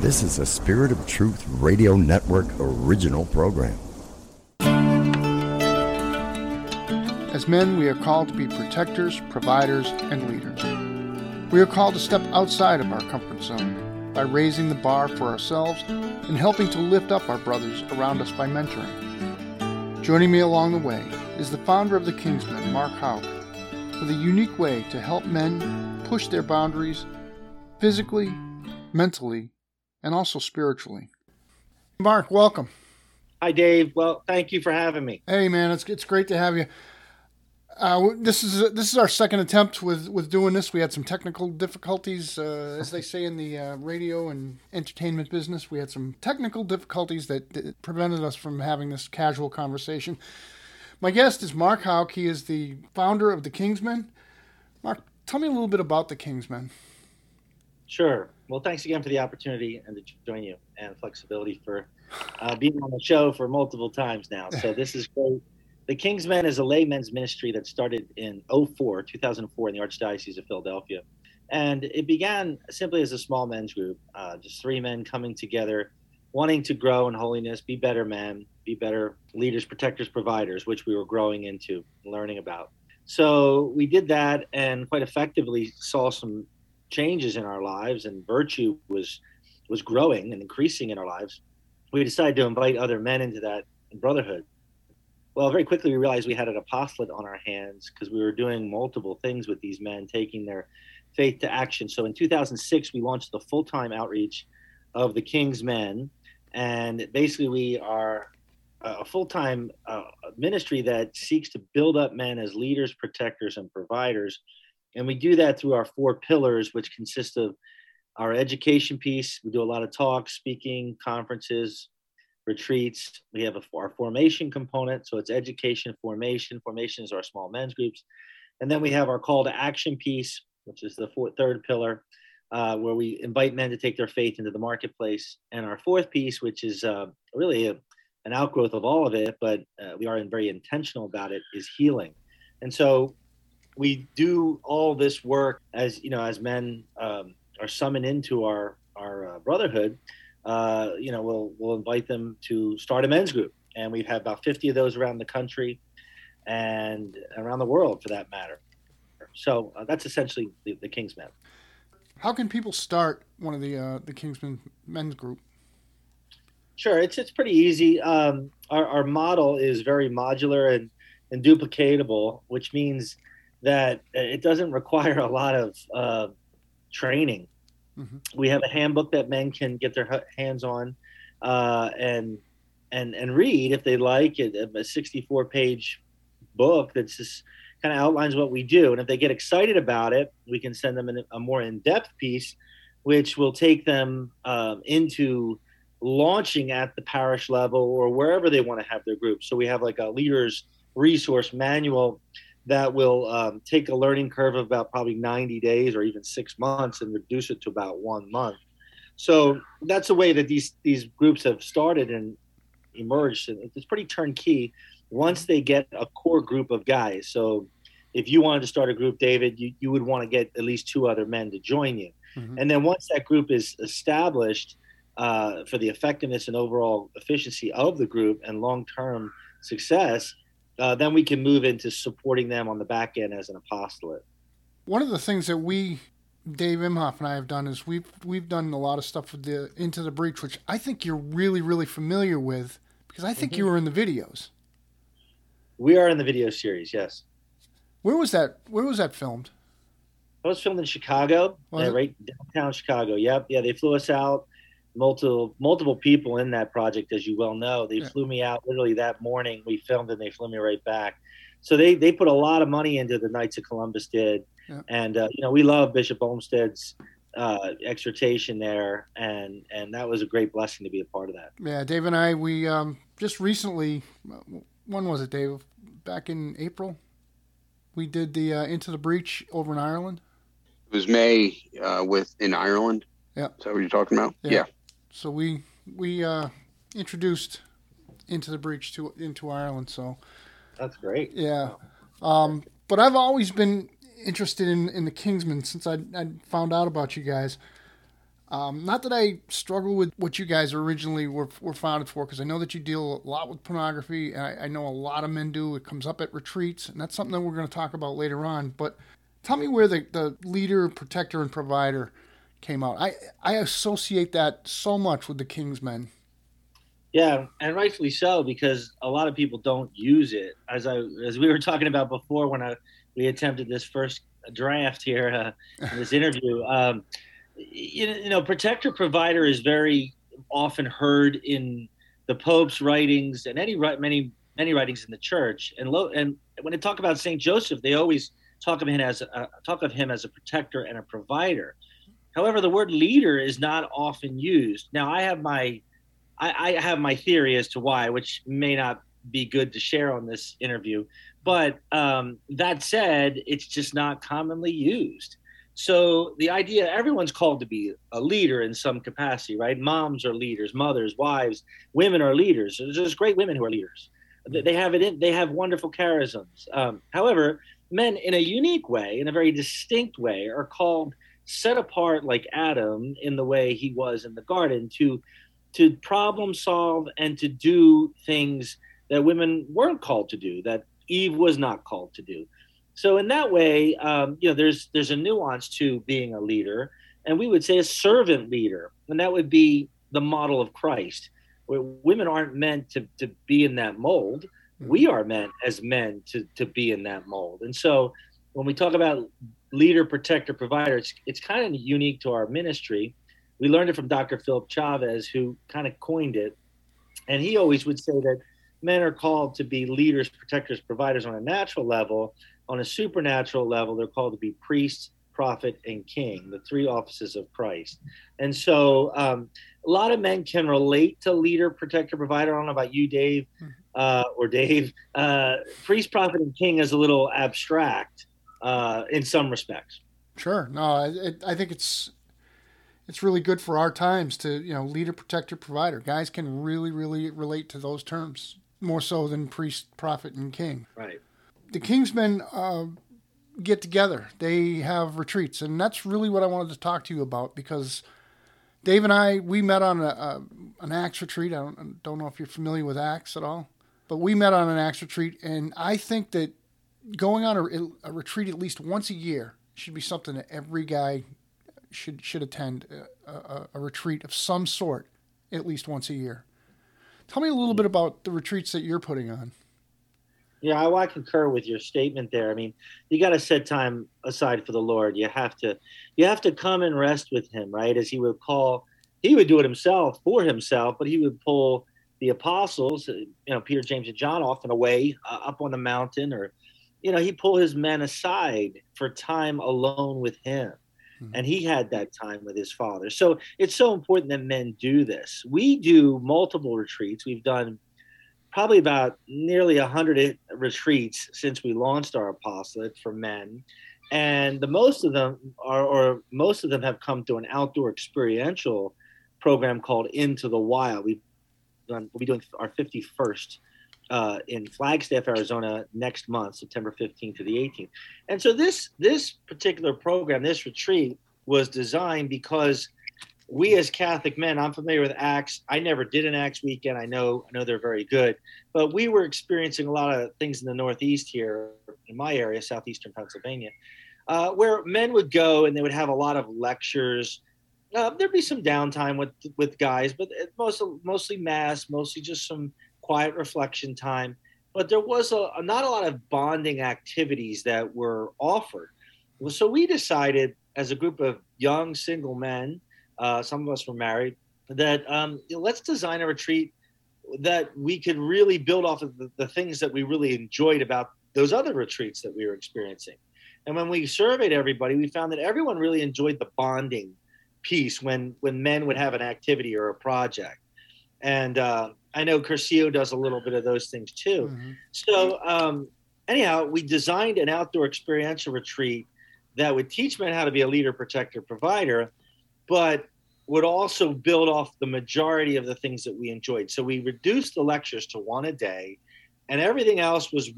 This is a Spirit of Truth Radio Network original program. As men, we are called to be protectors, providers, and leaders. We are called to step outside of our comfort zone by raising the bar for ourselves and helping to lift up our brothers around us by mentoring. Joining me along the way is the founder of the Kingsmen, Mark Houck, with a unique way to help men push their boundaries physically, mentally, and also spiritually. Mark, welcome. Hi, Dave. Well, thank you for having me. Hey, man, it's it's great to have you. Uh, this is this is our second attempt with, with doing this. We had some technical difficulties, uh, as they say in the uh, radio and entertainment business. We had some technical difficulties that, that, prevented us from having this casual conversation. My guest is Mark Houck. He is the founder of the Kingsmen. Mark, tell me a little bit about the Kingsmen. Sure. Well, thanks again for the opportunity and to join you and flexibility for uh, being on the show for multiple times now. So this is great. The Kingsmen is a laymen's ministry that started in 04, 2004 in the Archdiocese of Philadelphia. And it began simply as a small men's group, uh, just three men coming together, wanting to grow in holiness, be better men, be better leaders, protectors, providers, which we were growing into, learning about. So we did that and quite effectively saw some changes in our lives and virtue was was growing and increasing in our lives we decided to invite other men into that brotherhood. Well very quickly we realized we had an apostolate on our hands because we were doing multiple things with these men taking their faith to action. So in 2006 we launched the full-time outreach of the king's men and basically we are a full-time uh, ministry that seeks to build up men as leaders protectors and providers and we do that through our four pillars, which consist of our education piece. We do a lot of talks, speaking, conferences, retreats. We have a, our formation component. So it's education, formation. Formation is our small men's groups. And then we have our call to action piece, which is the fourth, third pillar, uh, where we invite men to take their faith into the marketplace. And our fourth piece, which is uh, really a, an outgrowth of all of it, but uh, we are very intentional about it, is healing. And so we do all this work as you know as men um, are summoned into our our uh, brotherhood uh, you know we'll we'll invite them to start a men's group. And we've had about 50 of those around the country and around the world for that matter. So uh, that's essentially the, the kingsmen how can people start one of the uh, the kingsmen men's group? Sure it's it's pretty easy. Um, our, our model is very modular and and duplicatable which means that it doesn't require a lot of uh, training. Mm-hmm. We have a handbook that men can get their hands on uh, and and and read if they like it. A 64 page book that's just kind of outlines what we do. And if they get excited about it, we can send them a more in depth piece, which will take them um, into launching at the parish level or wherever they want to have their group. So we have like a leaders resource manual that will um, take a learning curve of about probably 90 days or even six months and reduce it to about one month. So that's the way that these these groups have started and emerged. And it's pretty turnkey once they get a core group of guys. So if you wanted to start a group, David, you, you would want to get at least two other men to join you. Mm-hmm. And then once that group is established uh, for the effectiveness and overall efficiency of the group and long term success, uh, then we can move into supporting them on the back end as an apostolate. One of the things that we, Dave Imhoff and I have done is we've we've done a lot of stuff with the Into the Breach, which I think you're really really familiar with because I think mm-hmm. you were in the videos. We are in the video series, yes. Where was that? Where was that filmed? That was filmed in Chicago, uh, right downtown Chicago. Yep, yeah. They flew us out multiple multiple people in that project, as you well know. They yeah. flew me out literally that morning. We filmed and they flew me right back. So they they put a lot of money into the Knights of Columbus did, yeah. and uh, you know we love Bishop Olmsted's uh, exhortation there, and and that was a great blessing to be a part of that. Yeah, Dave and I we um, just recently, when was it, Dave? Back in April, we did the uh, Into the Breach over in Ireland. It was May uh, with in Ireland. Yeah. Is that what you're talking about? yeah. yeah. So we we uh, introduced into the breach to into Ireland. So that's great. Yeah, um, but I've always been interested in, in the Kingsmen since I, I found out about you guys. Um, not that I struggle with what you guys originally were, were founded for, because I know that you deal a lot with pornography. I, I know a lot of men do. It comes up at retreats, and that's something that we're going to talk about later on. But tell me where the, the leader, protector, and provider came out. I, I associate that so much with the Kingsmen. Yeah, and rightfully so because a lot of people don't use it. As I as we were talking about before when I we attempted this first draft here uh, in this interview. Um, you, you know, protector provider is very often heard in the Pope's writings and any many many writings in the church. And lo, and when they talk about Saint Joseph, they always talk of him as a, talk of him as a protector and a provider. However, the word leader is not often used. Now, I have my I, I have my theory as to why, which may not be good to share on this interview. But um, that said, it's just not commonly used. So the idea everyone's called to be a leader in some capacity, right? Moms are leaders, mothers, wives, women are leaders. There's great women who are leaders. They have it in, they have wonderful charisms. Um, however, men in a unique way, in a very distinct way, are called set apart like Adam in the way he was in the garden to to problem solve and to do things that women weren't called to do, that Eve was not called to do. So in that way, um, you know, there's there's a nuance to being a leader, and we would say a servant leader, and that would be the model of Christ. Where women aren't meant to, to be in that mold. Mm-hmm. We are meant as men to, to be in that mold. And so when we talk about leader, protector, provider, it's, it's kind of unique to our ministry. We learned it from Dr. Philip Chavez, who kind of coined it. And he always would say that men are called to be leaders, protectors, providers on a natural level. On a supernatural level, they're called to be priests, prophet, and king, the three offices of Christ. And so um, a lot of men can relate to leader, protector, provider. I don't know about you, Dave, hmm. uh, or Dave. Uh, priest, prophet, and king is a little abstract uh, in some respects. Sure. No, it, I think it's it's really good for our times to you know leader, protector, provider. Guys can really, really relate to those terms more so than priest, prophet, and king. Right. The Kingsmen uh, get together. They have retreats, and that's really what I wanted to talk to you about because Dave and I we met on a, a an Acts retreat. I don't, I don't know if you're familiar with Acts at all, but we met on an Acts retreat, and I think that going on a, a retreat at least once a year should be something that every guy should should attend a, a, a retreat of some sort at least once a year. Tell me a little bit about the retreats that you're putting on. Yeah, I, I concur with your statement there. I mean, you got to set time aside for the Lord. You have to, you have to come and rest with Him, right? As He would call, He would do it Himself for Himself, but He would pull the apostles, you know, Peter, James, and John, off and away uh, up on the mountain, or, you know, He pulled His men aside for time alone with Him. Mm-hmm. And he had that time with his father. So it's so important that men do this. We do multiple retreats. We've done probably about nearly 100 retreats since we launched our apostolate for men. And the most of them are, or most of them have come to an outdoor experiential program called Into the Wild. We've done, we'll be doing our 51st uh, in Flagstaff, Arizona next month, September 15th to the 18th. And so this this particular program, this retreat, was designed because we as Catholic men, I'm familiar with Acts. I never did an Acts weekend. I know I know they're very good, but we were experiencing a lot of things in the Northeast here in my area, southeastern Pennsylvania, uh, where men would go and they would have a lot of lectures. Uh, there'd be some downtime with with guys, but most mostly mass, mostly just some quiet reflection time. But there was a, not a lot of bonding activities that were offered. So we decided, as a group of young single men, uh, some of us were married, that um, you know, let's design a retreat that we could really build off of the, the things that we really enjoyed about those other retreats that we were experiencing. And when we surveyed everybody, we found that everyone really enjoyed the bonding piece when when men would have an activity or a project. And uh, I know Cursillo does a little bit of those things too. Mm-hmm. So um, anyhow, we designed an outdoor experiential retreat that would teach men how to be a leader, protector, provider, but would also build off the majority of the things that we enjoyed. So we reduced the lectures to one a day, and everything else was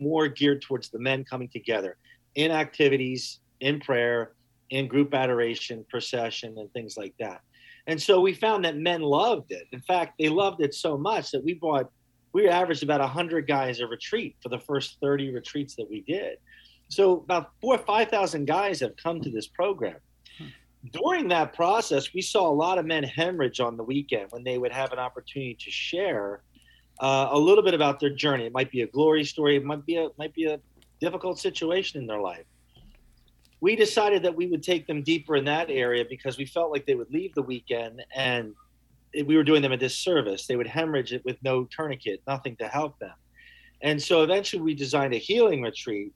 more geared towards the men coming together in activities, in prayer, in group adoration, procession, and things like that. And so we found that men loved it. In fact, they loved it so much that we bought, we averaged about 100 guys a retreat for the first 30 retreats that we did. So about four or 5,000 guys have come to this program. During that process, we saw a lot of men hemorrhage on the weekend when they would have an opportunity to share uh, a little bit about their journey. It might be a glory story. It might be a might be a difficult situation in their life. We decided that we would take them deeper in that area because we felt like they would leave the weekend and we were doing them a disservice. They would hemorrhage it with no tourniquet, nothing to help them. And so eventually we designed a healing retreat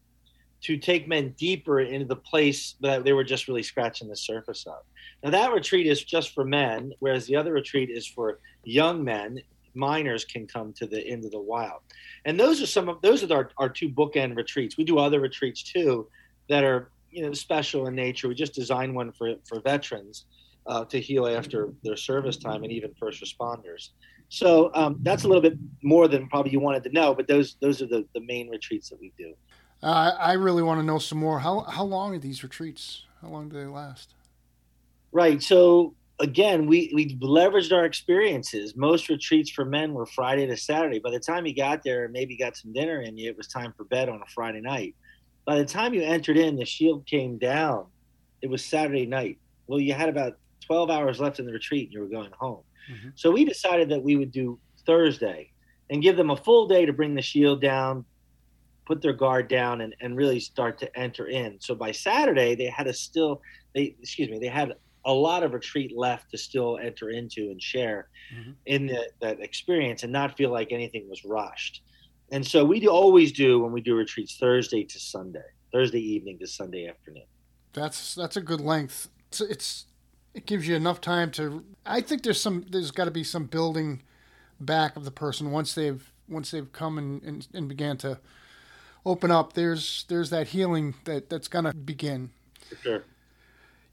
to take men deeper into the place that they were just really scratching the surface of. Now that retreat is just for men, whereas the other retreat is for young men. Minors can come to the Into the Wild, and those are some of those are our, our two bookend retreats. We do other retreats too that are you know special in nature. We just designed one for for veterans uh, to heal after their service time, and even first responders. So um, that's a little bit more than probably you wanted to know, but those those are the, the main retreats that we do. Uh, I really want to know some more. How how long are these retreats? How long do they last? Right. So again, we we leveraged our experiences. Most retreats for men were Friday to Saturday. By the time you got there maybe got some dinner in you, it was time for bed on a Friday night. By the time you entered in, the shield came down. It was Saturday night. Well, you had about 12 hours left in the retreat and you were going home. Mm-hmm. So we decided that we would do Thursday and give them a full day to bring the shield down, put their guard down and, and really start to enter in. So by Saturday, they had a still, they, excuse me, they had a lot of retreat left to still enter into and share mm-hmm. in the, that experience and not feel like anything was rushed. And so we do, always do when we do retreats Thursday to Sunday, Thursday evening to Sunday afternoon. That's that's a good length. It's, it's it gives you enough time to. I think there's some there's got to be some building back of the person once they've once they've come and, and, and began to open up, there's there's that healing that that's gonna begin. For sure.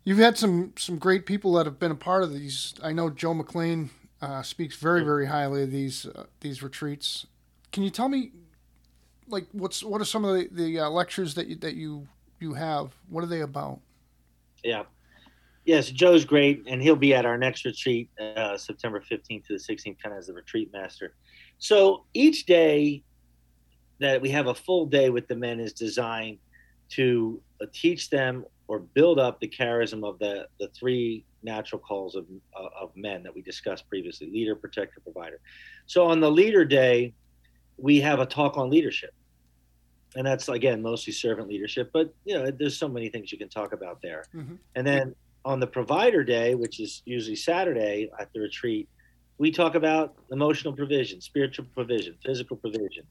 You've had some some great people that have been a part of these. I know Joe McLean uh, speaks very very highly of these uh, these retreats. Can you tell me, like, what's what are some of the, the uh, lectures that you, that you you have? What are they about? Yeah. Yes, Joe's great, and he'll be at our next retreat, uh, September 15th to the 16th, kind of as the retreat master. So each day that we have a full day with the men is designed to uh, teach them or build up the charism of the, the three natural calls of, uh, of men that we discussed previously leader, protector, provider. So on the leader day, we have a talk on leadership. And that's again mostly servant leadership, but you know, there's so many things you can talk about there. Mm-hmm. And then on the provider day, which is usually Saturday at the retreat, we talk about emotional provision, spiritual provision, physical provision,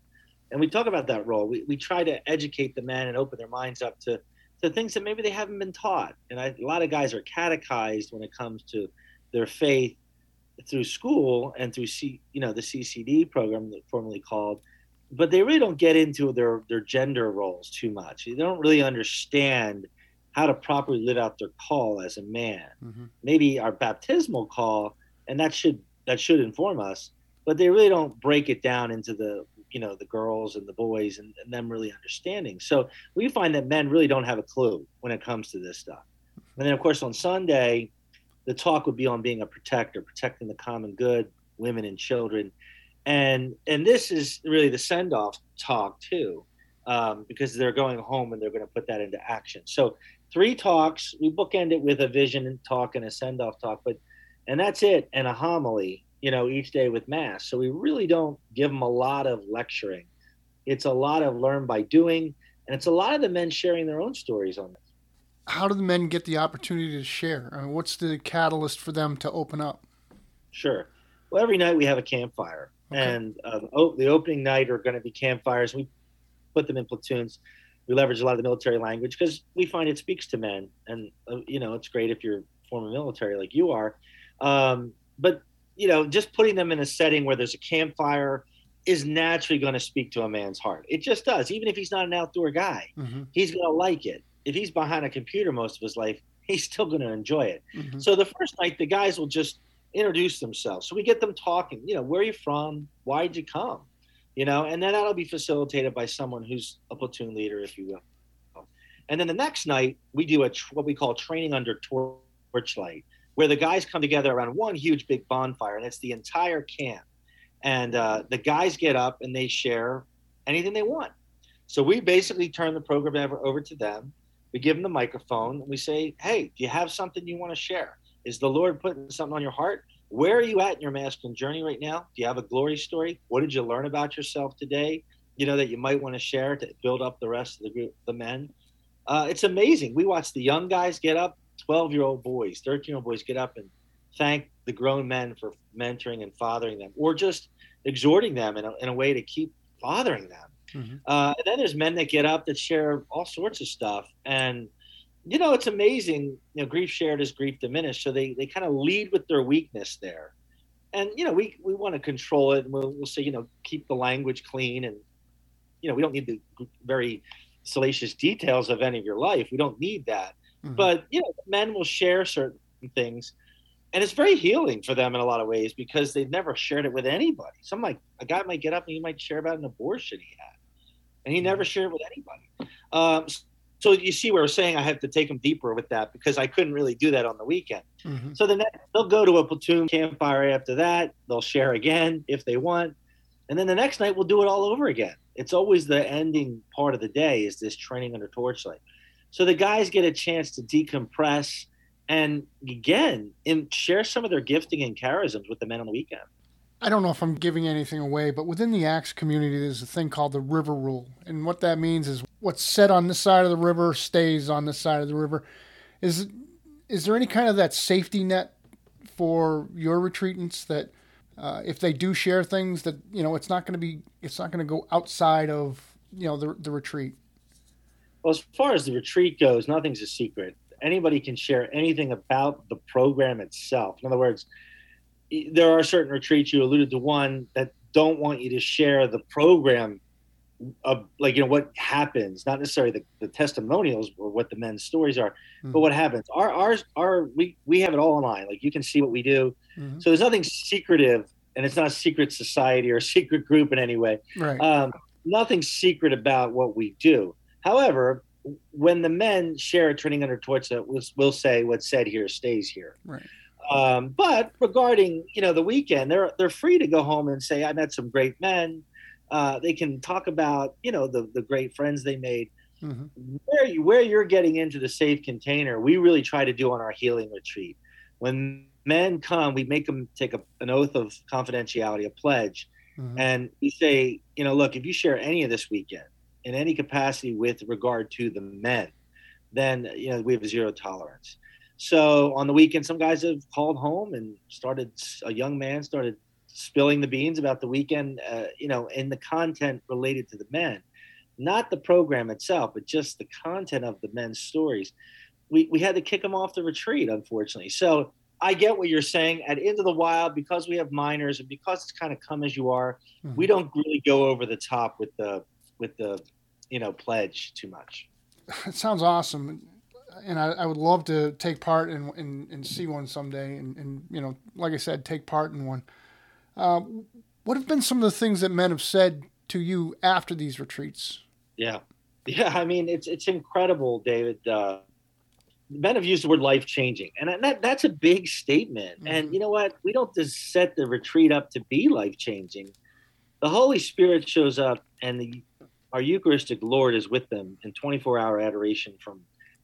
and we talk about that role. We, we try to educate the men and open their minds up to, to things that maybe they haven't been taught. And I, a lot of guys are catechized when it comes to their faith through school and through C, you know the CCD program that formerly called, but they really don't get into their their gender roles too much. They don't really understand how to properly live out their call as a man. Mm-hmm. Maybe our baptismal call, and that should that should inform us, but they really don't break it down into the you know the girls and the boys and, and them really understanding so we find that men really don't have a clue when it comes to this stuff and then of course on sunday the talk would be on being a protector protecting the common good women and children and and this is really the send off talk too um, because they're going home and they're going to put that into action so three talks we bookend it with a vision talk and a send off talk but and that's it and a homily you know, each day with mass. So we really don't give them a lot of lecturing. It's a lot of learn by doing, and it's a lot of the men sharing their own stories on this. How do the men get the opportunity to share? I mean, what's the catalyst for them to open up? Sure. Well, every night we have a campfire, okay. and uh, the opening night are going to be campfires. We put them in platoons. We leverage a lot of the military language because we find it speaks to men, and uh, you know it's great if you're former military like you are. Um, but you know, just putting them in a setting where there's a campfire is naturally going to speak to a man's heart. It just does. Even if he's not an outdoor guy, mm-hmm. he's going to like it. If he's behind a computer most of his life, he's still going to enjoy it. Mm-hmm. So the first night, the guys will just introduce themselves. So we get them talking. You know, where are you from? Why'd you come? You know, and then that'll be facilitated by someone who's a platoon leader, if you will. And then the next night, we do a tr- what we call training under torchlight, where the guys come together around one huge big bonfire, and it's the entire camp. And uh, the guys get up and they share anything they want. So we basically turn the program over, over to them. We give them the microphone and we say, "Hey, do you have something you want to share? Is the Lord putting something on your heart? Where are you at in your masculine journey right now? Do you have a glory story? What did you learn about yourself today? You know that you might want to share to build up the rest of the group, the men. Uh, it's amazing. We watch the young guys get up, 12 year old boys, 13 year old boys get up and thank the grown men for mentoring and fathering them, or just exhorting them in a, in a way to keep fathering them. Mm-hmm. Uh, and then there's men that get up that share all sorts of stuff. And you know, it's amazing. You know, grief shared is grief diminished. So they they kind of lead with their weakness there, and you know, we we want to control it, and we'll, we'll say, you know, keep the language clean, and you know, we don't need the very salacious details of any of your life. We don't need that. Mm-hmm. But you know, men will share certain things, and it's very healing for them in a lot of ways because they've never shared it with anybody. Some like a guy might get up and he might share about an abortion he had, and he never mm-hmm. shared with anybody. Um, so you see where we're saying I have to take them deeper with that because I couldn't really do that on the weekend. Mm-hmm. So the next, they'll go to a platoon campfire after that. They'll share again if they want, and then the next night we'll do it all over again. It's always the ending part of the day is this training under torchlight. So the guys get a chance to decompress and again and share some of their gifting and charisms with the men on the weekend. I don't know if I'm giving anything away, but within the Acts community, there's a thing called the river rule. And what that means is what's said on this side of the river stays on this side of the river. Is is there any kind of that safety net for your retreatants that uh, if they do share things that you know it's not going to be it's not going to go outside of you know the the retreat? Well, as far as the retreat goes, nothing's a secret. Anybody can share anything about the program itself. In other words, there are certain retreats you alluded to one that don't want you to share the program of like you know what happens not necessarily the, the testimonials or what the men's stories are mm-hmm. but what happens. Our ours our we we have it all online. Like you can see what we do. Mm-hmm. so there's nothing secretive and it's not a secret society or a secret group in any way. Right. um, nothing secret about what we do. However when the men share a training under torch that will will say what's said here stays here. Right um, but regarding you know the weekend, they're they're free to go home and say I met some great men. Uh, they can talk about you know the the great friends they made. Mm-hmm. Where you where you're getting into the safe container, we really try to do on our healing retreat. When men come, we make them take a, an oath of confidentiality, a pledge, mm-hmm. and we say, you know, look, if you share any of this weekend in any capacity with regard to the men, then you know we have zero tolerance. So on the weekend, some guys have called home and started. A young man started spilling the beans about the weekend. Uh, you know, in the content related to the men, not the program itself, but just the content of the men's stories. We we had to kick them off the retreat, unfortunately. So I get what you're saying. At Into the Wild, because we have minors and because it's kind of come as you are, mm-hmm. we don't really go over the top with the with the you know pledge too much. It sounds awesome and I, I, would love to take part in, in, and see one someday. And, and, you know, like I said, take part in one. Uh, what have been some of the things that men have said to you after these retreats? Yeah, yeah. I mean, it's it's incredible, David. Uh, men have used the word life changing, and that that's a big statement. Mm-hmm. And you know what? We don't just set the retreat up to be life changing. The Holy Spirit shows up, and the our Eucharistic Lord is with them in 24 hour adoration from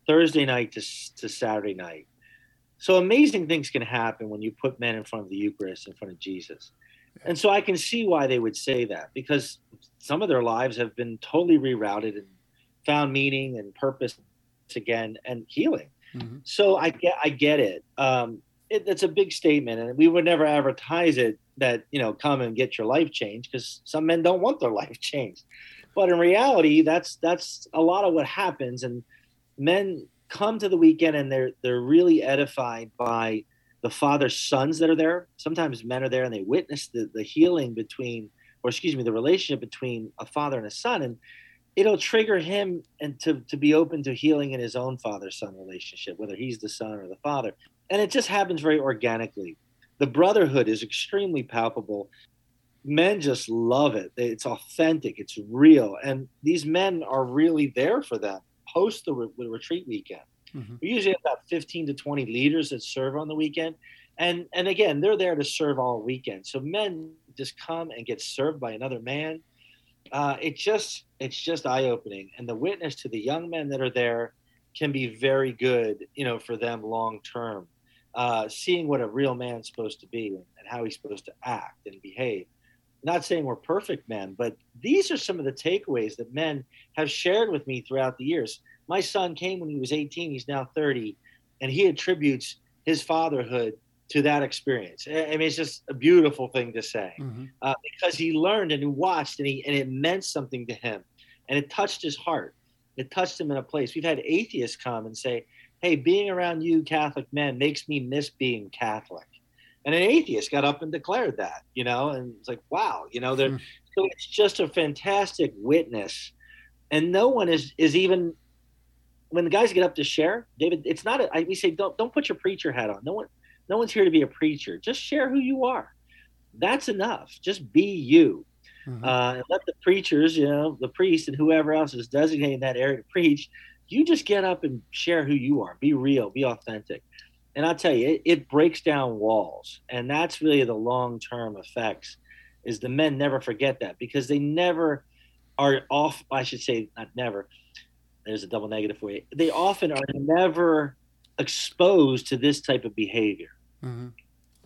Thursday night to, to Saturday night. So amazing things can happen when you put men in front of the Eucharist, in front of Jesus. And so I can see why they would say that because some of their lives have been totally rerouted and found meaning and purpose again and healing. Mm-hmm. So I get I get it. Um, it. It's a big statement, and we would never advertise it that you know come and get your life changed because some men don't want their life changed. But in reality, that's that's a lot of what happens, and men come to the weekend and they're they're really edified by the father's sons that are there. Sometimes men are there and they witness the, the healing between, or excuse me, the relationship between a father and a son. And it'll trigger him and to, to be open to healing in his own father-son relationship, whether he's the son or the father. And it just happens very organically. The brotherhood is extremely palpable. Men just love it. It's authentic. It's real. And these men are really there for them host the, re- the retreat weekend. Mhm. We usually have about 15 to 20 leaders that serve on the weekend. And and again, they're there to serve all weekend. So men just come and get served by another man. Uh, it just it's just eye opening, and the witness to the young men that are there can be very good, you know, for them long term. Uh, seeing what a real man's supposed to be and how he's supposed to act and behave. Not saying we're perfect men, but these are some of the takeaways that men have shared with me throughout the years. My son came when he was 18, he's now 30, and he attributes his fatherhood to that experience. I mean, it's just a beautiful thing to say Mhm. uh, because he learned and he watched and he and it meant something to him, and it touched his heart. It touched him in a place. We've had atheists come and say, "Hey, being around you Catholic men makes me miss being Catholic," and an atheist got up and declared that, you know, and it's like, wow, you know, they're Hmm. so it's just a fantastic witness, and no one is is even when the guys get up to share, David. It's not. A, I, we say don't don't put your preacher hat on. No one no one's here to be a preacher. Just share who you are. That's enough. Just be you. Mhm. Uh, and let the preachers, you know, the priest and whoever else is designating that area to preach, you just get up and share who you are. Be real, be authentic. And I'll tell you, it, it breaks down walls. And that's really the long term effects is the men never forget that because they never are off, I should say, not never. There's a double negative for you. They often are never exposed to this type of behavior. Mhm.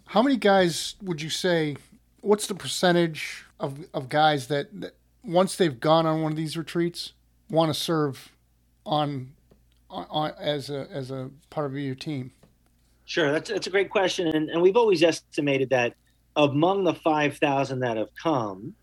How many guys would you say? What's the percentage of of guys that, that once they've gone on one of these retreats want to serve on, on, on as a as a part of your team? Sure, that's that's a great question, and, and we've always estimated that among the five thousand that have come,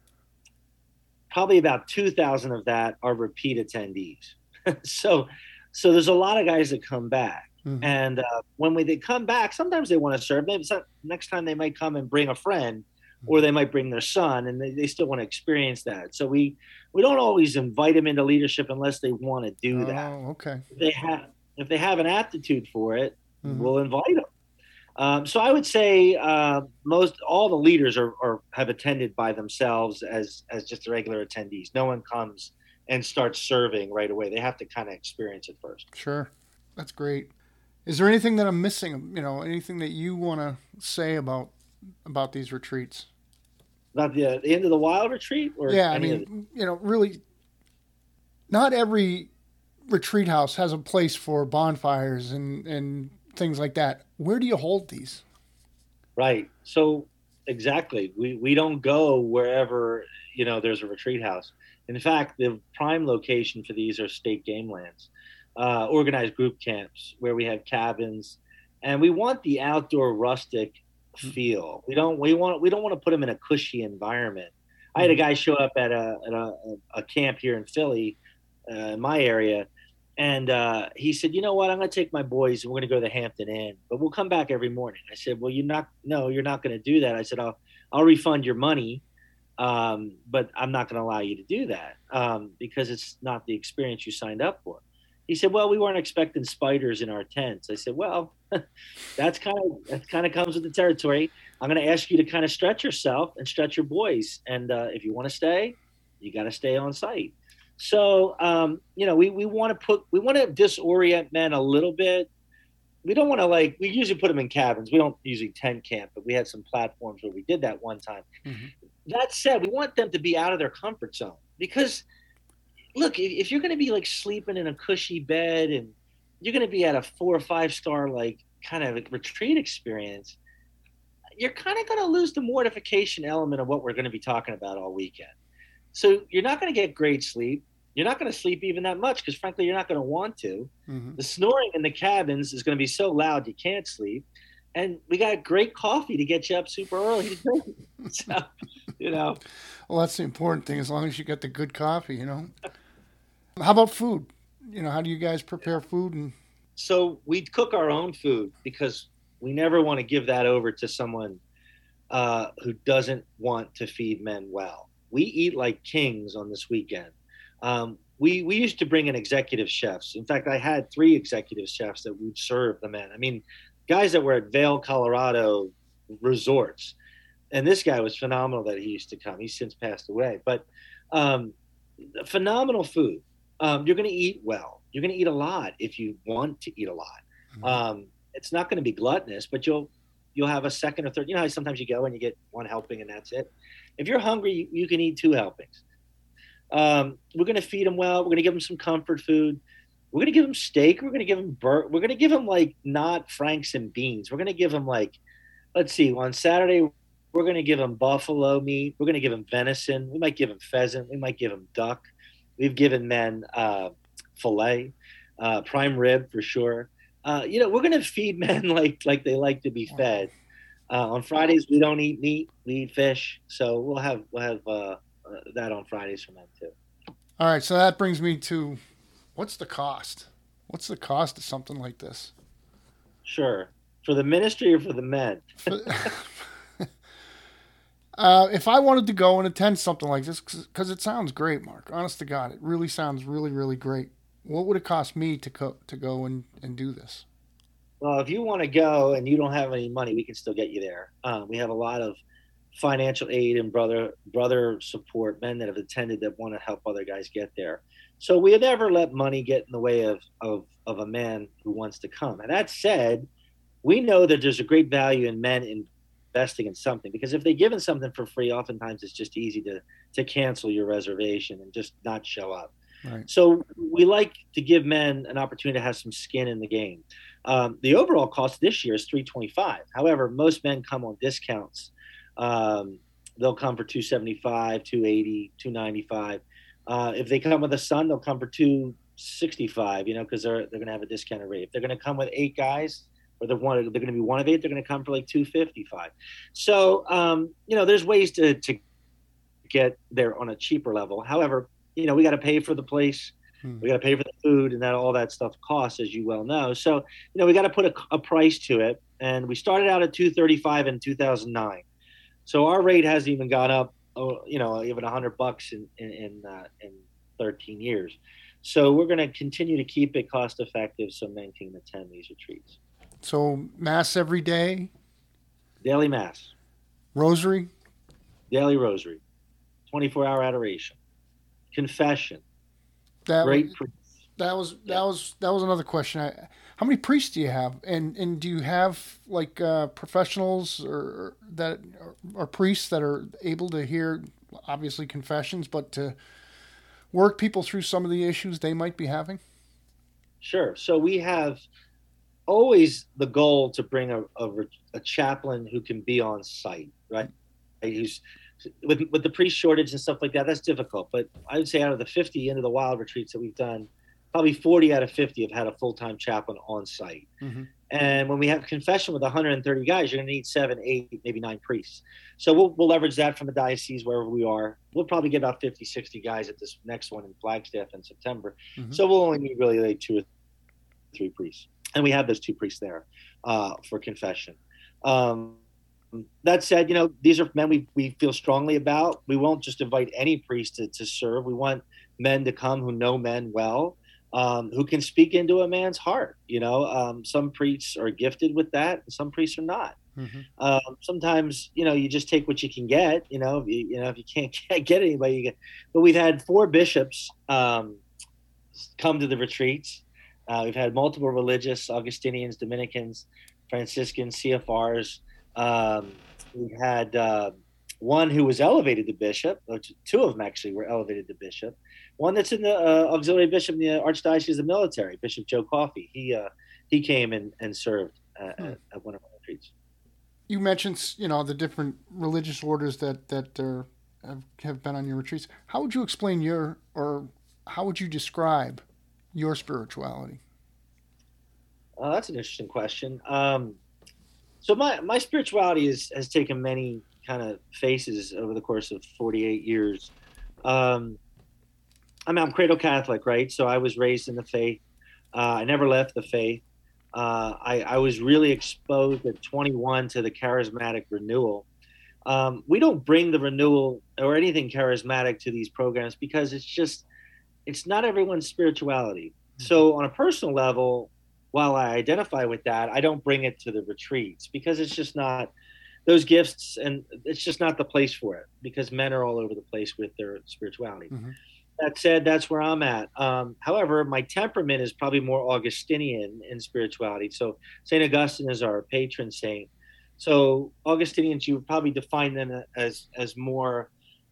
probably about two thousand of that are repeat attendees. so, so there's a lot of guys that come back, Mhm. and uh, when we, they come back, sometimes they want to serve. Maybe some, next time they might come and bring a friend, or they might bring their son, and they, they still want to experience that. So we we don't always invite them into leadership unless they want to do that Oh, okay. if they have if they have an aptitude for it, Mhm. we'll invite them. Um, so I would say uh, most all the leaders are, are have attended by themselves as as just regular attendees. No one comes and starts serving right away. They have to kind of experience it first. Sure, that's great. Is there anything that I'm missing? You know, anything that you want to say about about these retreats? About the, the Into the Wild retreat, or yeah, I of the- mean, you know, really, not every retreat house has a place for bonfires and and things like that. Where do you hold these? Right. So exactly, we we don't go wherever you know there's a retreat house. In fact, the prime location for these are state game lands, uh, organized group camps where we have cabins, and we want the outdoor rustic feel. We don't we want we don't want to put them in a cushy environment. I had a guy show up at a at a, a camp here in Philly, uh, in my area, and uh, he said, "You know what? I'm going to take my boys and we're going to go to the Hampton Inn, but we'll come back every morning." I said, "Well, you're not. No, you're not going to do that." I said, "I'll I'll refund your money, um, but I'm not going to allow you to do that um, because it's not the experience you signed up for." He said, "Well, we weren't expecting spiders in our tents." I said, "Well, that's kind of that kind of comes with the territory. I'm going to ask you to kind of stretch yourself and stretch your boys, and uh, if you want to stay, you got to stay on site." So, um, you know, we, we want to put, we want to disorient men a little bit. We don't want to like, we usually put them in cabins. We don't usually tent camp, but we had some platforms where we did that one time. Mhm. That said, we want them to be out of their comfort zone because look, if, if you're going to be like sleeping in a cushy bed and you're going to be at a four or five star, like kind of retreat experience, you're kind of going to lose the mortification element of what we're going to be talking about all weekend. So you're not going to get great sleep. You're not going to sleep even that much because, frankly, you're not going to want to. Mhm. The snoring in the cabins is going to be so loud you can't sleep. And we got great coffee to get you up super early to drink. So, you know, Well, that's the important thing. As long as you get the good coffee, you know. How about food? You know, how do you guys prepare food? And so we cook our own food because we never want to give that over to someone uh, who doesn't want to feed men well. We eat like kings on this weekend. Um, we we used to bring in executive chefs. In fact, I had three executive chefs that would serve the men. I mean, guys that were at Vail, Colorado resorts, and this guy was phenomenal. That he used to come. He's since passed away, but um, phenomenal food. Um, you're going to eat well. you're going to eat a lot if you want to eat a lot. Mhm. Um, it's not going to be gluttonous, but you'll you'll have a second or third. You know how sometimes you go and you get one helping and that's it. If you're hungry, you, you can eat two helpings. Um, we're going to feed them well. We're going to give them some comfort food. We're going to give them steak. We're going to give them bur- We're going to give them like not franks and beans. We're going to give them like, let's see, on Saturday we're going to give them buffalo meat. We're going to give them venison. We might give them pheasant. We might give them duck. We've given men uh, filet, uh, prime rib for sure. Uh, you know, we're going to feed men like like they like to be fed. Uh, on Fridays we don't eat meat; we eat fish. So we'll have we'll have uh, uh, that on Fridays for them too. All right, so that brings me to what's the cost? What's the cost of something like this? Sure, for the ministry or for the men. uh, if I wanted to go and attend something like this, because it sounds great, Mark. Honest to God, it really sounds really, really great. What would it cost me to co- to go and, and do this? Well, if you want to go and you don't have any money, we can still get you there. Um, we have a lot of financial aid and brother brother support men that have attended that want to help other guys get there. So we never let money get in the way of, of of a man who wants to come. And that said, we know that there's a great value in men investing in something because if they're given something for free, oftentimes it's just easy to to cancel your reservation and just not show up. Right. So we like to give men an opportunity to have some skin in the game. Um, the overall cost this year is 325. However, most men come on discounts. Um, they'll come for 275, 280, 295. Uh, if they come with a son, they'll come for 265. You know, because they're they're going to have a discounted rate. If they're going to come with eight guys, or they're one, they're going to be one of eight. They're going to come for like 255. So um, you know, there's ways to to get there on a cheaper level. However, you know, we got to pay for the place. Hmm. We got to pay for the food, and that all that stuff costs, as you well know. So, you know, we got to put a, a price to it. And we started out at 235 in 2009. So our rate hasn't even gone up, oh, you know, even 100 bucks in in in, uh, in 13 years. So we're going to continue to keep it cost effective, so men can attend these retreats. So mass every day, Daily mass, rosary. daily rosary, 24 hour adoration, confession, That great. was, Pre- that was that Yeah. was that was another question. I, how many priests do you have, and and do you have like uh, professionals or that or, or priests that are able to hear obviously confessions, but to work people through some of the issues they might be having? Sure. So we have always the goal to bring a, a, a chaplain who can be on site, right? Who's with with the priest shortage and stuff like that. That's difficult, but I would say out of the 50 into the wild retreats that we've done, probably 40 out of 50 have had a full time chaplain on site. Mhm. And when we have confession with 130 guys, you're going to need seven, eight, maybe nine priests. So we'll, we'll leverage that from the diocese wherever we are. We'll probably get about 50, 60 guys at this next one in Flagstaff in September. Mhm. So we'll only need really like two or three priests. And we have those two priests there uh, for confession. Um, that said, you know, these are men we, we feel strongly about. We won't just invite any priest to, to serve. We want men to come who know men well, um, who can speak into a man's heart. You know, um, some priests are gifted with that, and some priests are not. Mhm. Um, sometimes, you know, you just take what you can get. You know, if you, you know if you can't get anybody, you get. But we've had four bishops um, come to the retreats. Uh, we've had multiple religious, Augustinians, Dominicans, Franciscans, CFRs. Um, we've had uh, one who was elevated to bishop. or Two of them actually were elevated to bishop. One that's in the uh, auxiliary bishop in the Archdiocese of Military, Bishop Joe Coffey. He uh, he came and, and served uh, Hmm. at, at one of our retreats. You mentioned you know the different religious orders that that are, have have been on your retreats. How would you explain your or how would you describe your spirituality? Uh, that's an interesting question. Um, so my my spirituality is, has taken many kind of faces over the course of 48 years. Um, I mean, I'm cradle Catholic, right? So I was raised in the faith. Uh, I never left the faith. Uh, I, I was really exposed at 21 to the charismatic renewal. Um, we don't bring the renewal or anything charismatic to these programs because it's just it's not everyone's spirituality. So on a personal level, while I identify with that, I don't bring it to the retreats because it's just not those gifts and it's just not the place for it because men are all over the place with their spirituality. Mhm. That said, that's where I'm at. Um, however, my temperament is probably more Augustinian in spirituality. So Saint Augustine is our patron saint. So Augustinians, you would probably define them as as more,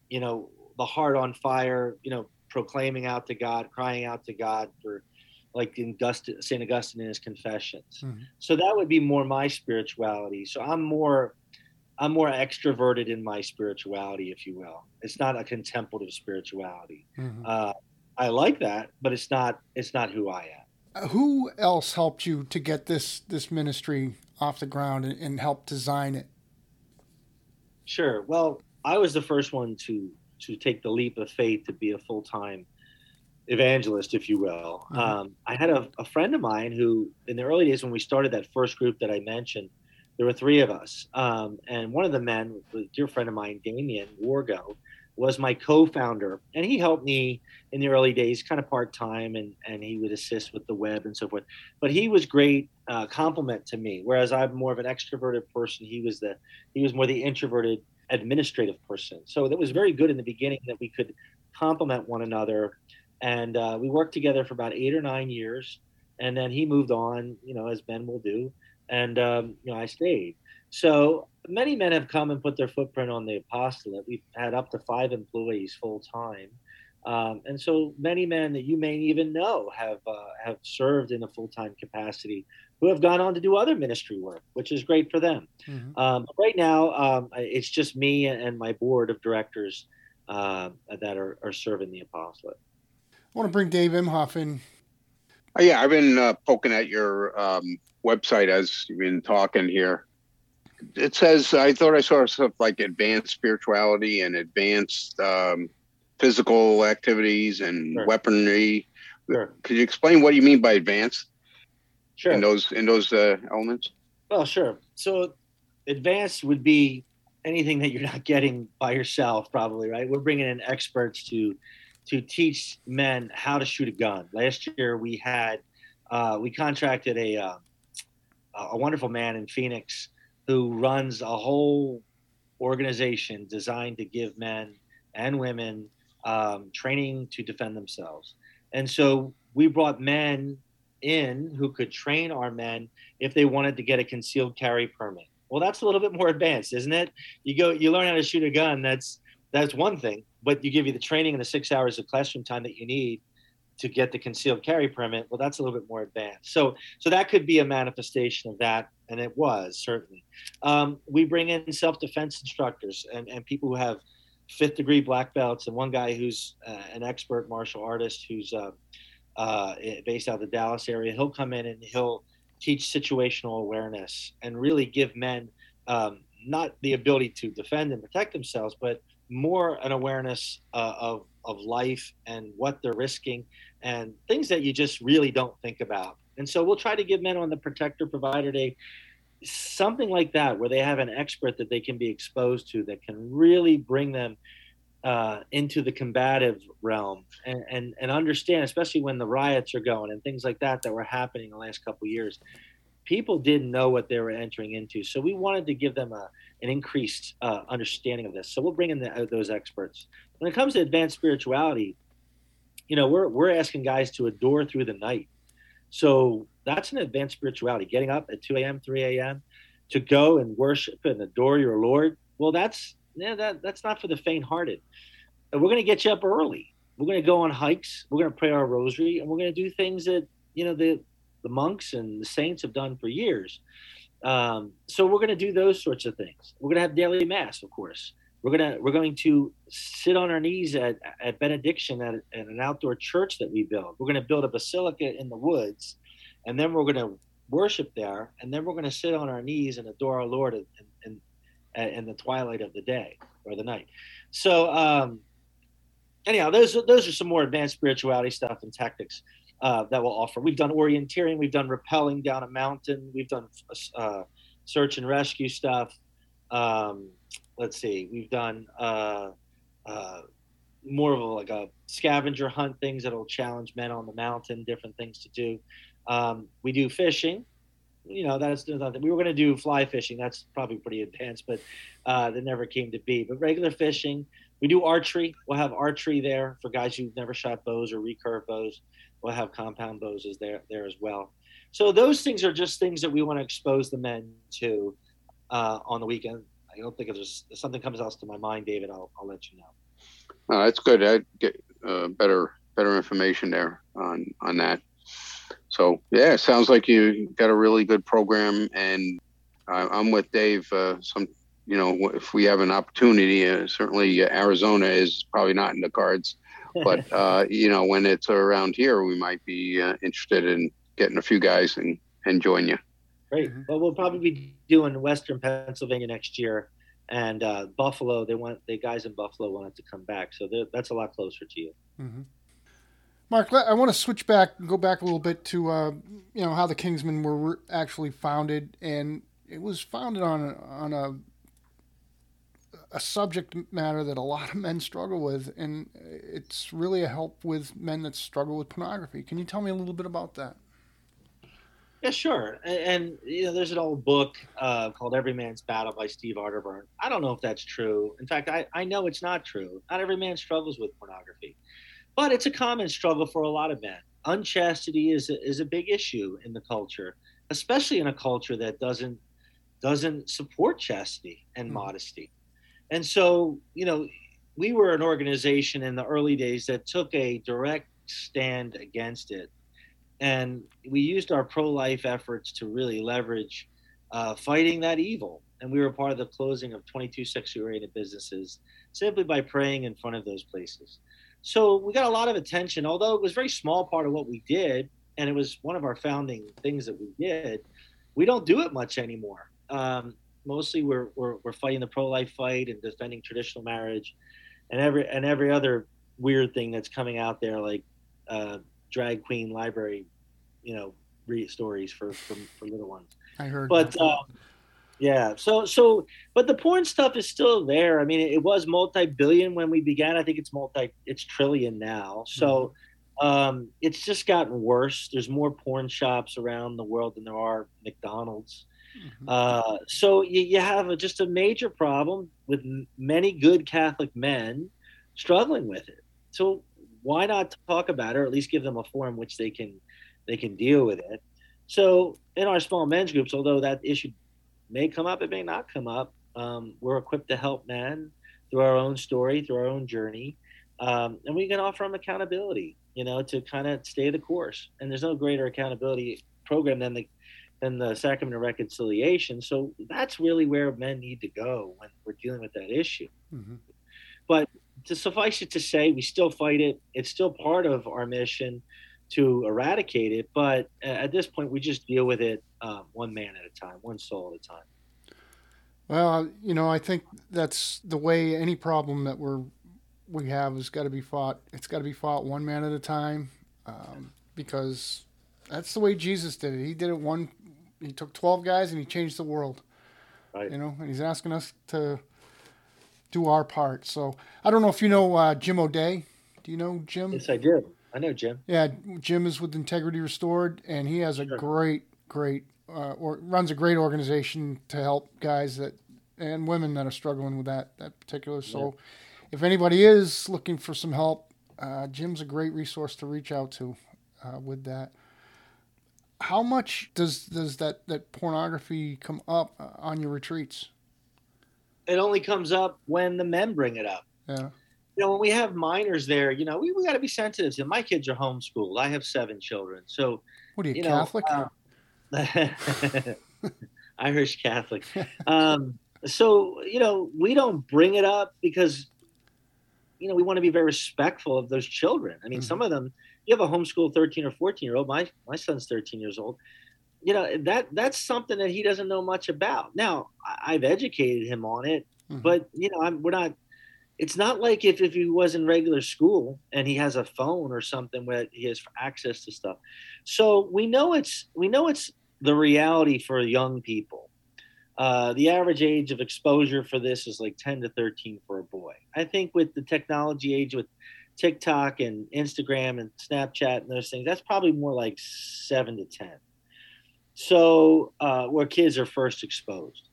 you know, the heart on fire, you know, proclaiming out to God, crying out to God for, like in Augustine, Saint Augustine in his Confessions. Mm-hmm. So that would be more my spirituality. So I'm more I'm more extroverted in my spirituality, if you will. It's not a contemplative spirituality. Mm-hmm. Uh, I like that, but it's not. It's not who I am. Uh, who else helped you to get this this ministry off the ground and, and help design it? Sure. Well, I was the first one to to take the leap of faith to be a full time evangelist, if you will. Mm-hmm. Um, I had a, a, friend of mine who, in the early days when we started that first group that I mentioned, there were three of us. Um, and one of the men, a dear friend of mine, Damien Wargo, was my co-founder. And he helped me in the early days kind of part-time and, and he would assist with the web and so forth. But he was great uh, compliment to me whereas i'm more of an extroverted person. He was the he was more the introverted administrative person. So that was very good in the beginning that we could complement one another. And uh, we worked together for about eight or nine years. And then he moved on you know as men will do and um, you know I stayed. So many men have come and put their footprint on the apostolate. We've had up to five employees full time, um, and so many men that you may even know have uh, have served in a full time capacity, who have gone on to do other ministry work, which is great for them. Mm-hmm. Um, right now, um, it's just me and my board of directors uh, that are, are serving the apostolate. I want to bring Dave Imhoff in. Oh, yeah, I've been uh, poking at your um, website as you've been talking here. It says I thought I saw stuff like advanced spirituality and advanced um, physical activities and sure. weaponry. Sure. Could you explain what you mean by advanced? Sure. In those in those uh, elements. Well, sure. So, advanced would be anything that you're not getting by yourself, probably, right? We're bringing in experts to to teach men how to shoot a gun. Last year, we had uh, we contracted a uh, a wonderful man in Phoenix who runs a whole organization designed to give men and women um, training to defend themselves. And so we brought men in who could train our men if they wanted to get a concealed carry permit. Well, that's a little bit more advanced, isn't it? You go, you learn how to shoot a gun. That's that's one thing, but you give you the training and the six hours of classroom time that you need to get the concealed carry permit well that's a little bit more advanced. So so that could be a manifestation of that and it was certainly. Um, we bring in self-defense instructors and, and people who have fifth degree black belts and one guy who's uh, an expert martial artist who's uh, uh, based out of the dallas area he'll come in and he'll teach situational awareness and really give men um, not the ability to defend and protect themselves but more an awareness uh, of of life and what they're risking and things that you just really don't think about. And so we'll try to give men on the protector provider day something like that where they have an expert that they can be exposed to that can really bring them uh, into the combative realm and, and, and understand, especially when the riots are going and things like that that were happening the last couple years. People didn't know what they were entering into, so we wanted to give them a, an increased uh, understanding of this. So we'll bring in the, those experts when it comes to advanced spirituality, you know, we're we're asking guys to adore through the night. So that's an advanced spirituality. Getting up at 2 a.m., 3 a.m. to go and worship and adore your Lord. Well, that's yeah, that that's not for the faint-hearted. And we're going to get you up early. We're going to go on hikes. We're going to pray our rosary, and we're going to do things that you know the the monks and the saints have done for years. Um, so we're going to do those sorts of things. We're going to have daily mass, of course. We're gonna we're going to sit on our knees at, at benediction at, at an outdoor church that we build. We're going to build a basilica in the woods, and then we're going to worship there, and then we're going to sit on our knees and adore our Lord in, in, in the twilight of the day or the night. So, um, anyhow, those those are some more advanced spirituality stuff and tactics uh, that we'll offer. We've done orienteering, we've done rappelling down a mountain, we've done uh, search and rescue stuff. Um, let's see, we've done uh, uh, more of a, like a scavenger hunt things that'll challenge men on the mountain, different things to do. Um, we do fishing. you know, that's nothing. We were going to do fly fishing. That's probably pretty advanced, but uh, that never came to be. But regular fishing, we do archery. We'll have archery there for guys who've never shot bows or recurve bows. We'll have compound bows is there there as well. So those things are just things that we want to expose the men to uh, on the weekend. I don't think if there's if something comes else to my mind, David, I'll, I'll let you know. Uh, that's good. I get uh, better better information there on on that. So yeah, sounds like you got a really good program, and I'm with Dave. Uh, some you know, if we have an opportunity, uh, certainly Arizona is probably not in the cards, but uh, you know, when it's around here, we might be uh, interested in getting a few guys and and join you. Great. Mm-hmm. Well, we'll probably be doing Western Pennsylvania next year, and uh, Buffalo. They want the guys in Buffalo wanted to come back, so that's a lot closer to you. Mm-hmm. Mark, I want to switch back and go back a little bit to uh, you know how the Kingsmen were actually founded, and it was founded on a, on a a subject matter that a lot of men struggle with, and it's really a help with men that struggle with pornography. Can you tell me a little bit about that? Yeah, sure. And, and you know, there's an old book uh, called Every Man's Battle by Steve Arterburn. I don't know if that's true. In fact, I, I know it's not true. Not every man struggles with pornography, but it's a common struggle for a lot of men. Unchastity is a, is a big issue in the culture, especially in a culture that doesn't doesn't support chastity and mm-hmm. modesty. And so, you know, we were an organization in the early days that took a direct stand against it and we used our pro-life efforts to really leverage uh, fighting that evil. And we were part of the closing of 22 sexually-oriented businesses simply by praying in front of those places. So we got a lot of attention, although it was a very small part of what we did, and it was one of our founding things that we did. We don't do it much anymore. Um, mostly, we're, we're, we're fighting the pro-life fight and defending traditional marriage, and every and every other weird thing that's coming out there, like uh, drag queen library you know read stories for for, for little ones. I heard. But uh, yeah, so so but the porn stuff is still there. I mean, it, it was multi-billion when we began. I think it's multi it's trillion now. So. Mm-hmm. Um, it's just gotten worse. There's more porn shops around the world than there are McDonald's. Mm-hmm. Uh, so you, you have a, just a major problem with many good Catholic men struggling with it. So why not talk about it, or at least give them a forum which they can they can deal with it. So in our small men's groups, although that issue may come up, it may not come up. Um, we're equipped to help men through our own story, through our own journey, um, and we can offer them accountability. You know, to kind of stay the course. And there's no greater accountability program than the than the sacrament of reconciliation. So that's really where men need to go when we're dealing with that issue. Mm-hmm. But to suffice it to say, we still fight it. It's still part of our mission to eradicate it. But at this point, we just deal with it um, one man at a time, one soul at a time. Well, you know, I think that's the way any problem that we're we have has got to be fought. It's got to be fought one man at a time, um, because that's the way Jesus did it. He did it one. He took twelve guys and he changed the world. Right. You know, and he's asking us to do our part. So I don't know if you know uh, Jim O'Day. Do you know Jim? Yes, I do. I know Jim. Yeah, Jim is with Integrity Restored, and he has a sure. great, great, uh, or runs a great organization to help guys that and women that are struggling with that that particular. So, yeah. if anybody is looking for some help, uh, Jim's a great resource to reach out to uh, with that. How much does does that that pornography come up on your retreats? It only comes up when the men bring it up. Yeah you know, when we have minors there, you know, we, we got to be sensitive to. My kids are homeschooled. I have seven children, so what are you, you Catholic? Know, uh, Irish Catholic. Um, so you know, we don't bring it up because you know we want to be very respectful of those children. I mean, mm-hmm. some of them, you have a homeschool thirteen or fourteen year old. My my son's thirteen years old. You know that that's something that he doesn't know much about. Now I've educated him on it, mm-hmm. but you know I'm, we're not it's not like if, if he was in regular school and he has a phone or something where he has access to stuff so we know it's we know it's the reality for young people uh, the average age of exposure for this is like 10 to 13 for a boy i think with the technology age with tiktok and instagram and snapchat and those things that's probably more like 7 to 10 So uh, where kids are first exposed.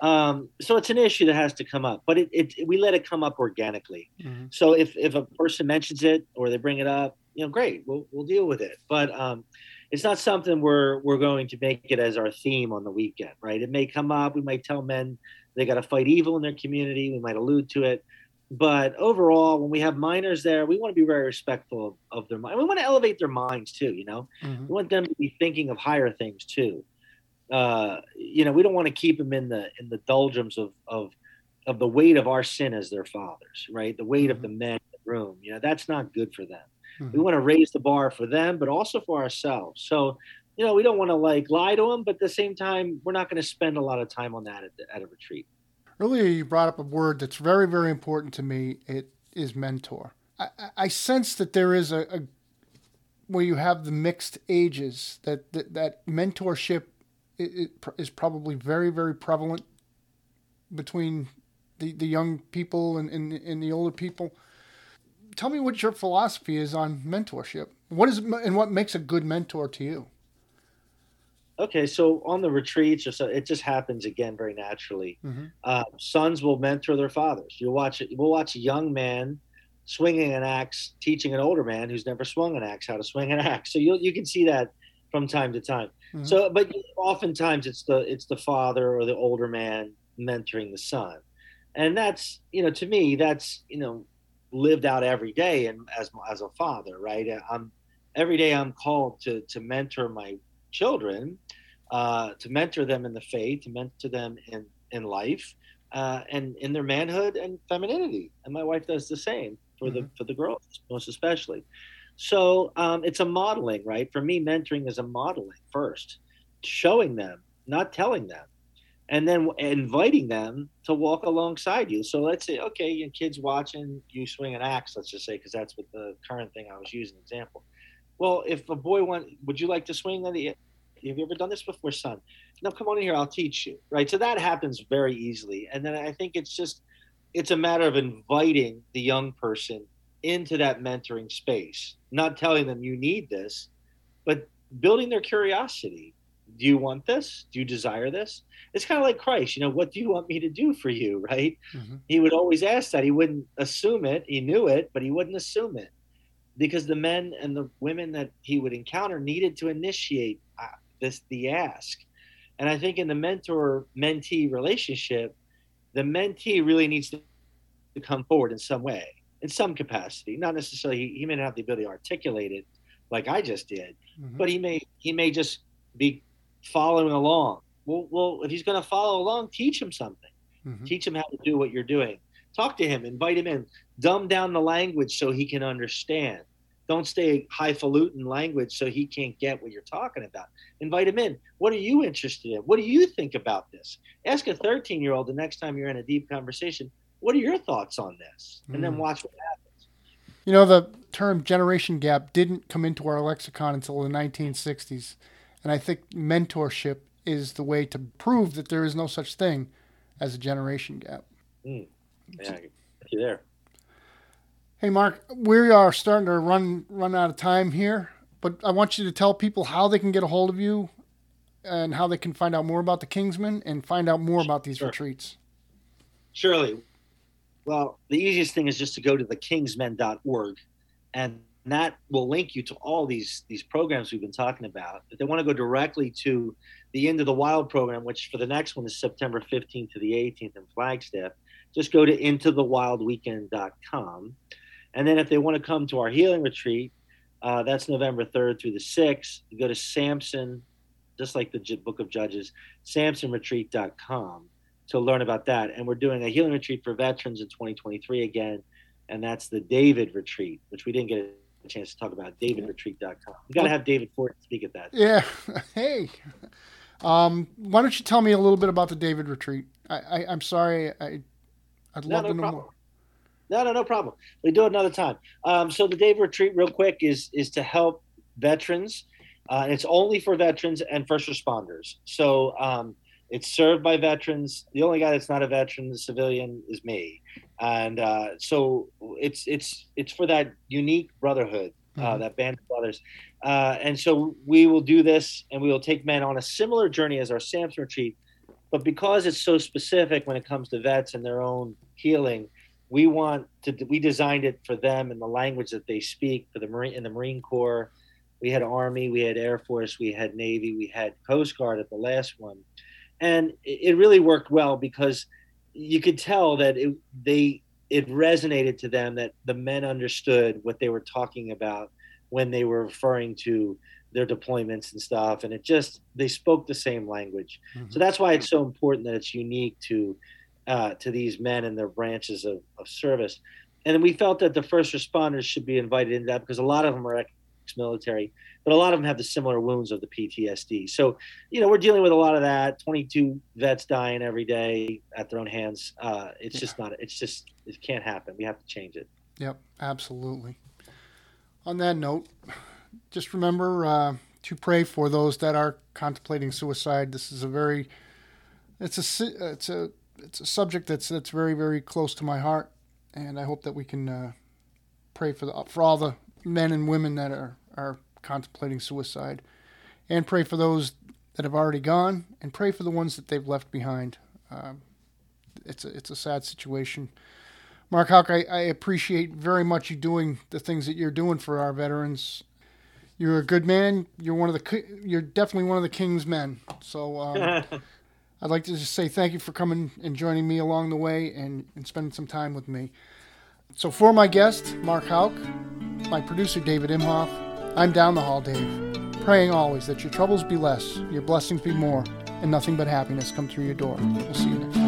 Um, so it's an issue that has to come up, but it, it we let it come up organically. Mm-hmm. So if if a person mentions it or they bring it up, you know, great, we'll we'll deal with it. But um, it's not something we're we're going to make it as our theme on the weekend, right? It may come up. We might tell men they got to fight evil in their community. We might allude to it, but overall, when we have minors there, we want to be very respectful of, of their mind. We want to elevate their minds too. You know, mm-hmm. we want them to be thinking of higher things too. Uh, you know, we don't want to keep them in the in the doldrums of of of the weight of our sin as their fathers, right? The weight mm-hmm. of the men in the room. You know, that's not good for them. Mm-hmm. We want to raise the bar for them, but also for ourselves. So, you know, we don't want to like lie to them, but at the same time, we're not going to spend a lot of time on that at, at a retreat. Earlier, you brought up a word that's very, very important to me. It is mentor. I, I sense that there is a, a, where you have the mixed ages that that, that mentorship is probably very, very prevalent between the, the young people and, and, and the older people tell me what your philosophy is on mentorship. What is and what makes a good mentor to you? Okay, so on the retreats, or so it just happens again very naturally. Mm-hmm. Uh, sons will mentor their fathers. You'll watch it. We'll watch a young man swinging an axe, teaching an older man who's never swung an axe how to swing an axe. So you you can see that from time to time. Mm-hmm. So, but oftentimes it's the it's the father or the older man mentoring the son, and that's you know to me that's you know lived out every day and as as a father right i'm every day i'm called to to mentor my children uh, to mentor them in the faith to mentor them in in life uh, and in their manhood and femininity and my wife does the same for mm-hmm. the for the girls most especially so um, it's a modeling right for me mentoring is a modeling first showing them not telling them and then inviting them to walk alongside you. So let's say, okay, your kid's watching you swing an axe, let's just say, because that's what the current thing I was using example. Well, if a boy want, would you like to swing? Have you ever done this before, son? No, come on in here. I'll teach you. Right. So that happens very easily. And then I think it's just, it's a matter of inviting the young person into that mentoring space, not telling them you need this, but building their curiosity do you want this? Do you desire this? It's kind of like Christ, you know, what do you want me to do for you, right? Mm-hmm. He would always ask that. He wouldn't assume it. He knew it, but he wouldn't assume it because the men and the women that he would encounter needed to initiate uh, this the ask. And I think in the mentor mentee relationship, the mentee really needs to come forward in some way, in some capacity. Not necessarily he, he may not have the ability to articulate it like I just did, mm-hmm. but he may he may just be following along. Well, well, if he's going to follow along, teach him something. Mm-hmm. Teach him how to do what you're doing. Talk to him, invite him in, dumb down the language so he can understand. Don't stay highfalutin language so he can't get what you're talking about. Invite him in. What are you interested in? What do you think about this? Ask a 13 year old the next time you're in a deep conversation, what are your thoughts on this? And mm. then watch what happens. You know, the term generation gap didn't come into our lexicon until the 1960s. And I think mentorship is the way to prove that there is no such thing as a generation gap. Mm. Yeah, you there. Hey, Mark, we are starting to run run out of time here, but I want you to tell people how they can get a hold of you and how they can find out more about the Kingsmen and find out more about these sure. retreats. Surely. Well, the easiest thing is just to go to thekingsmen.org and and that will link you to all these these programs we've been talking about. If they want to go directly to the Into the Wild program, which for the next one is September 15th to the 18th in Flagstaff, just go to intothewildweekend.com. And then if they want to come to our healing retreat, uh, that's November 3rd through the 6th. You go to Samson, just like the Book of Judges, samsonretreat.com to learn about that. And we're doing a healing retreat for veterans in 2023 again, and that's the David Retreat, which we didn't get a chance to talk about davidretreat.com. You got to have David Ford speak at that. Yeah. Hey. Um, why don't you tell me a little bit about the David Retreat? I, I am sorry. I I'd love no, no to know problem. more. No, no, no problem. We do it another time. Um, so the David Retreat, real quick, is is to help veterans. Uh, it's only for veterans and first responders. So um, it's served by veterans. The only guy that's not a veteran, the civilian, is me and uh, so it's it's it's for that unique brotherhood, uh, mm-hmm. that band of brothers. Uh, and so we will do this and we will take men on a similar journey as our Samson retreat. But because it's so specific when it comes to vets and their own healing, we want to, we designed it for them in the language that they speak for the Marine, in the Marine Corps. We had Army, we had Air Force, we had Navy, we had Coast Guard at the last one. And it really worked well because you could tell that it, they, it resonated to them that the men understood what they were talking about when they were referring to their deployments and stuff and it just they spoke the same language mm-hmm. so that's why it's so important that it's unique to uh, to these men and their branches of, of service. And we felt that the first responders should be invited into that because a lot of them are ex-military but a lot of them have the similar wounds of the ptsd so you know we're dealing with a lot of that. 22 vets dying every day at their own hands. Uh, it's yeah. just not it's just it can't happen. We have to change it. Yep absolutely. On that note, just remember uh, to pray for those that are contemplating suicide. This is a very, it's a, it's a, it's a subject that's that's very very close to my heart, and I hope that we can uh, pray for the for all the men and women that are are contemplating suicide, and pray for those that have already gone, and pray for the ones that they've left behind. Um, it's a it's a sad situation. Mark Houck, I, I appreciate very much you doing the things that you're doing for our veterans. You're a good man. You're one of the. You're definitely one of the king's men. So um, I'd like to just say thank you for coming and joining me along the way and, and spending some time with me. So for my guest, Mark Houck, my producer David Imhoff, I'm down the hall, Dave, praying always that your troubles be less, your blessings be more, and nothing but happiness come through your door. We'll see you next time.